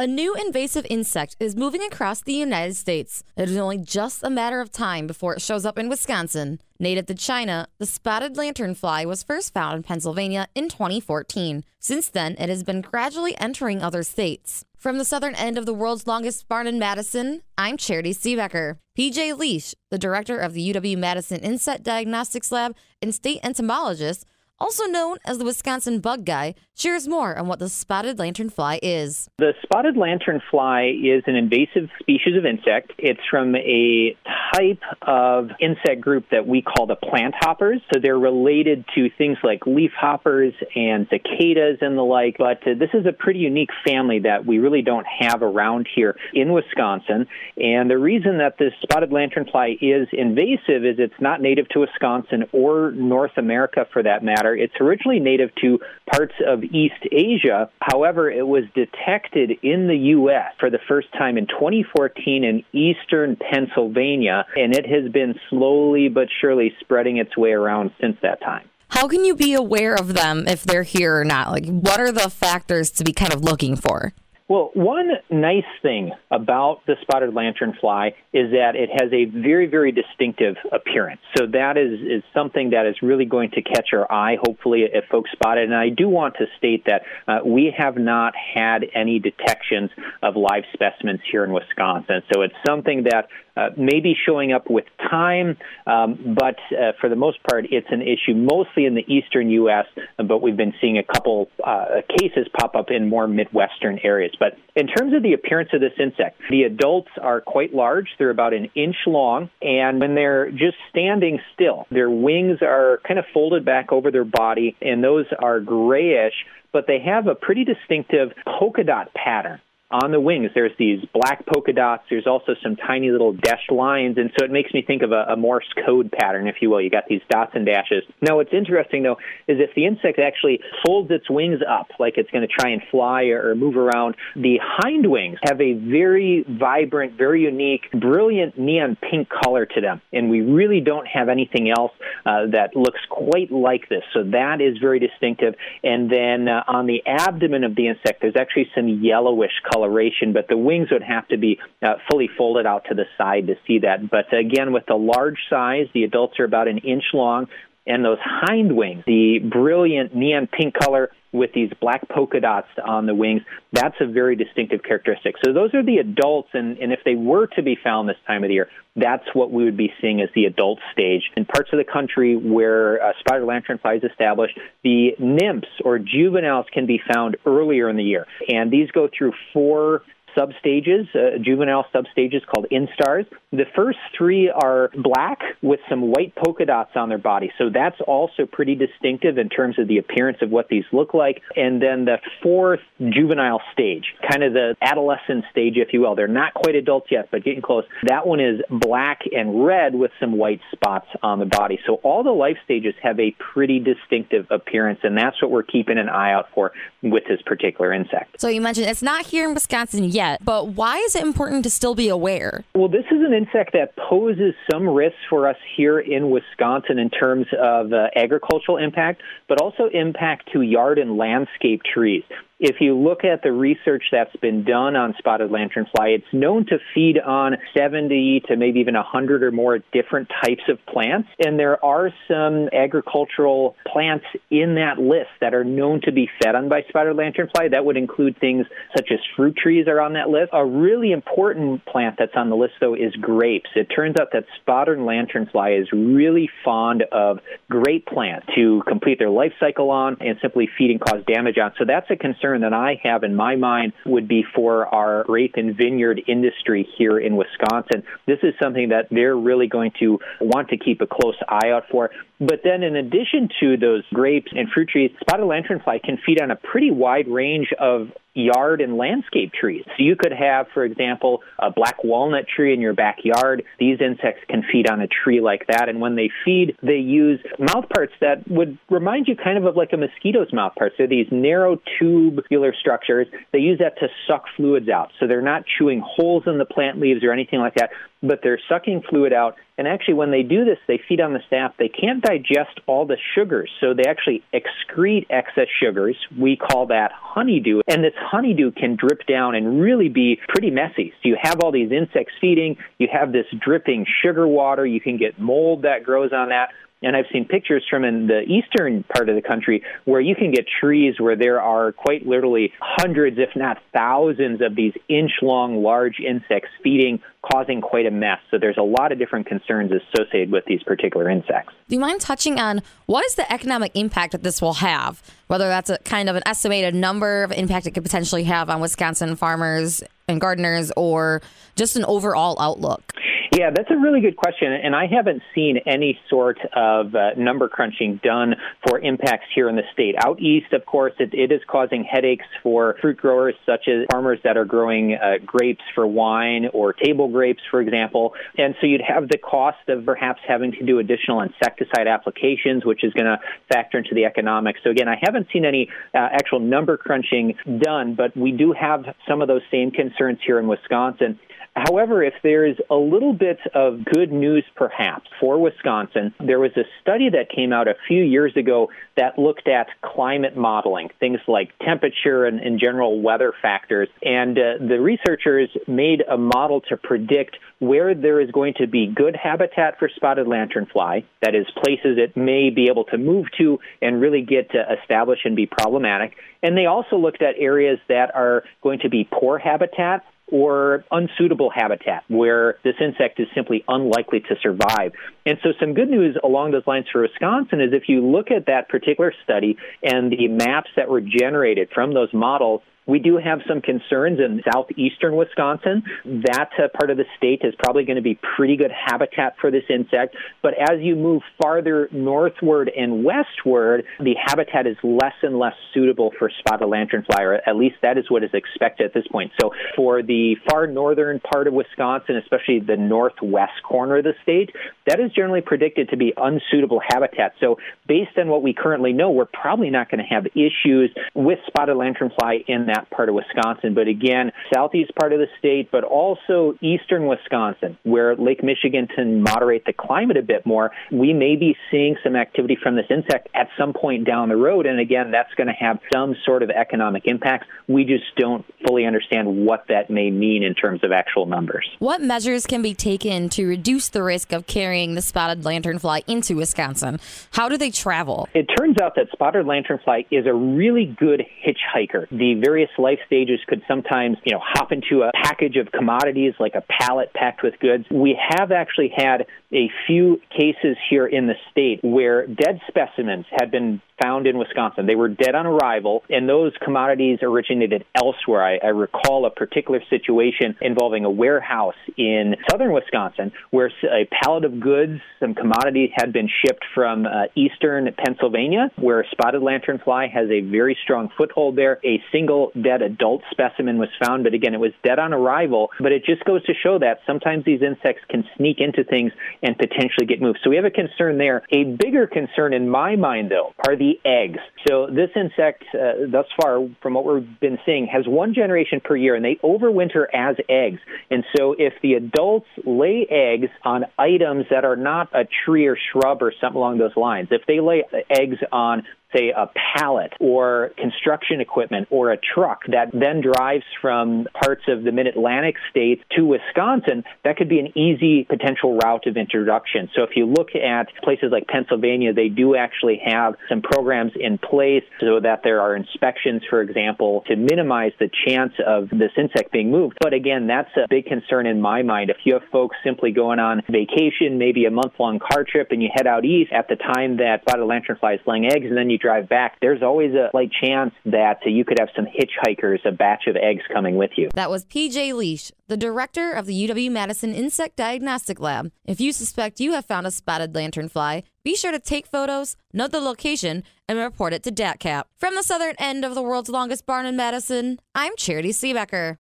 A new invasive insect is moving across the United States. It is only just a matter of time before it shows up in Wisconsin. Native to China, the spotted lanternfly was first found in Pennsylvania in 2014. Since then, it has been gradually entering other states. From the southern end of the world's longest barn in Madison, I'm Charity Seebecker. PJ Liesch, the director of the UW Madison Insect Diagnostics Lab and state entomologist, also known as the Wisconsin bug guy, shares more on what the spotted lanternfly is. The spotted lanternfly is an invasive species of insect. It's from a type of insect group that we call the plant hoppers. So they're related to things like leaf hoppers and cicadas and the like. But uh, this is a pretty unique family that we really don't have around here in Wisconsin. And the reason that this spotted lanternfly is invasive is it's not native to Wisconsin or North America for that matter. It's originally native to parts of East Asia. However, it was detected in the U.S. for the first time in 2014 in eastern Pennsylvania, and it has been slowly but surely spreading its way around since that time. How can you be aware of them if they're here or not? Like, what are the factors to be kind of looking for? Well, one nice thing about the spotted lanternfly is that it has a very, very distinctive appearance. So that is, is something that is really going to catch our eye, hopefully, if folks spot it. And I do want to state that uh, we have not had any detections of live specimens here in Wisconsin. So it's something that uh, maybe showing up with time, um, but uh, for the most part, it's an issue mostly in the eastern U.S., but we've been seeing a couple uh, cases pop up in more Midwestern areas. But in terms of the appearance of this insect, the adults are quite large. They're about an inch long, and when they're just standing still, their wings are kind of folded back over their body, and those are grayish but they have a pretty distinctive polka dot pattern on the wings, there's these black polka dots. There's also some tiny little dashed lines, and so it makes me think of a, a, Morse code pattern, if you will. You got these dots and dashes. Now, what's interesting though is if the insect actually folds its wings up, like it's going to try and fly or, move around, the hind wings have a very vibrant, very unique, brilliant neon pink color to them, and we really don't have anything else uh, that looks quite like this. So that is very distinctive. And then uh, on the abdomen of the insect, there's actually some yellowish color coloration, but the wings would have to be uh, fully folded out to the side to see that. But again, with the large size, the adults are about an inch long, and those hind wings, the brilliant neon pink color with these black polka dots on the wings, that's a very distinctive characteristic. So those are the adults, and, and if they were to be found this time of the year, that's what we would be seeing as the adult stage. In parts of the country where uh, spider lanternfly is established, the nymphs or juveniles can be found earlier in the year, and these go through four substages, uh, juvenile substages called instars. The first three are black with some white polka dots on their body, so that's also pretty distinctive in terms of the appearance of what these look like. And then the fourth juvenile stage, kind of the adolescent stage, if you will. They're not quite adults yet, but getting close. That one is black and red with some white spots on the body. So all the life stages have a pretty distinctive appearance, and that's what we're keeping an eye out for with this particular insect. So you mentioned it's not here in Wisconsin yet but why is it important to still be aware? Well, this is an insect that poses some risks for us here in Wisconsin in terms of uh, agricultural impact, but also impact to yard and landscape trees if you look at the research that's been done on spotted lanternfly, it's known to feed on 70 to maybe even 100 or more different types of plants. And there are some agricultural plants in that list that are known to be fed on by spotted lanternfly. That would include things such as fruit trees are on that list. A really important plant that's on the list, though, is grapes. It turns out that spotted lanternfly is really fond of grape plants to complete their life cycle on and simply feed and cause damage on. So that's a concern concern that I have in my mind would be for our grape and vineyard industry here in Wisconsin. This is something that they're really going to want to keep a close eye out for. But then, in addition to those grapes and fruit trees, spotted lanternfly can feed on a pretty wide range of yard and landscape trees. So you could have, for example, a black walnut tree in your backyard. These insects can feed on a tree like that, and when they feed, they use mouth parts that would remind you kind of of like a mosquito's mouth parts. They're these narrow tubular structures. They use that to suck fluids out. So they're not chewing holes in the plant leaves or anything like that, but they're sucking fluid out. And actually, when they do this, they feed on the sap. They can't digest all the sugars, so they actually excrete excess sugars. We call that honeydew. And this honeydew can drip down and really be pretty messy. So you have all these insects feeding, you have this dripping sugar water, you can get mold that grows on that. And I've seen pictures from in the eastern part of the country where you can get trees where there are quite literally hundreds, if not thousands, of these inch long large insects feeding, causing quite a mess. So there's a lot of different concerns associated with these particular insects. Do you mind touching on what is the economic impact that this will have? Whether that's a kind of an estimated number of impact it could potentially have on Wisconsin farmers and gardeners or just an overall outlook? Yeah, that's a really good question, and I haven't seen any sort of uh, number crunching done for impacts here in the state. Out east, of course, it, it is causing headaches for fruit growers, such as farmers that are growing uh, grapes for wine or table grapes, for example. And so you'd have the cost of perhaps having to do additional insecticide applications, which is going to factor into the economics. So again, I haven't seen any uh, actual number crunching done, but we do have some of those same concerns here in Wisconsin. However, if there is a little bit of good news perhaps for Wisconsin, there was a study that came out a few years ago that looked at climate modeling, things like temperature and, and general weather factors. And uh, the researchers made a model to predict where there is going to be good habitat for spotted lanternfly, that is, places it may be able to move to and really get to establish and be problematic. And they also looked at areas that are going to be poor habitat or unsuitable habitat where this insect is simply unlikely to survive. And so, some good news along those lines for Wisconsin is if you look at that particular study and the maps that were generated from those models, we do have some concerns in southeastern Wisconsin. That uh, part of the state is probably going to be pretty good habitat for this insect. But as you move farther northward and westward, the habitat is less and less suitable for spotted lanternfly, or at least that is what is expected at this point. So for the far northern part of Wisconsin, especially the northwest corner of the state, that is generally predicted to be unsuitable habitat. So based on what we currently know, we're probably not going to have issues with spotted lanternfly in that that part of Wisconsin. But again, southeast part of the state, but also eastern Wisconsin, where Lake Michigan can moderate the climate a bit more, we may be seeing some activity from this insect at some point down the road. And again, that's going to have some sort of economic impacts. We just don't fully understand what that may mean in terms of actual numbers. What measures can be taken to reduce the risk of carrying the spotted lanternfly into Wisconsin? How do they travel? It turns out that spotted lanternfly is a really good hitchhiker. The various various life stages could sometimes, you know, hop into a package of commodities like a pallet packed with goods. We have actually had a few cases here in the state where dead specimens had been found in Wisconsin. They were dead on arrival, and those commodities originated elsewhere. I, I recall a particular situation involving a warehouse in southern Wisconsin where a pallet of goods, some commodities had been shipped from uh, eastern Pennsylvania, where spotted lanternfly has a very strong foothold there. A single dead adult specimen was found, but again, it was dead on arrival. But it just goes to show that sometimes these insects can sneak into things and potentially get moved. So we have a concern there. A bigger concern in my mind, though, are eggs. So this insect, uh, thus far, from what we've been seeing, has one generation per year, and they overwinter as eggs. And so if the adults lay eggs on items that are not a tree or shrub or something along those lines, if they lay eggs on say, a pallet or construction equipment or a truck that then drives from parts of the mid Atlantic states to Wisconsin, that could be an easy potential route of introduction. So if you look at places like Pennsylvania, they do actually have some programs in place so that there are inspections, for example, to minimize the chance of this insect being moved. But again, that's a big concern in my mind. If you have folks simply going on vacation, maybe a month long car trip, and you head out east at the time that spotted lanternfly is laying eggs, and then you you drive back, there's always a slight chance that you could have some hitchhikers, a batch of eggs coming with you. That was PJ Liesch, the director of the UW Madison Insect Diagnostic Lab. If you suspect you have found a spotted lanternfly, be sure to take photos, note the location, and report it to DATCAP. From the southern end of the world's longest barn in Madison, I'm Charity Seebecker.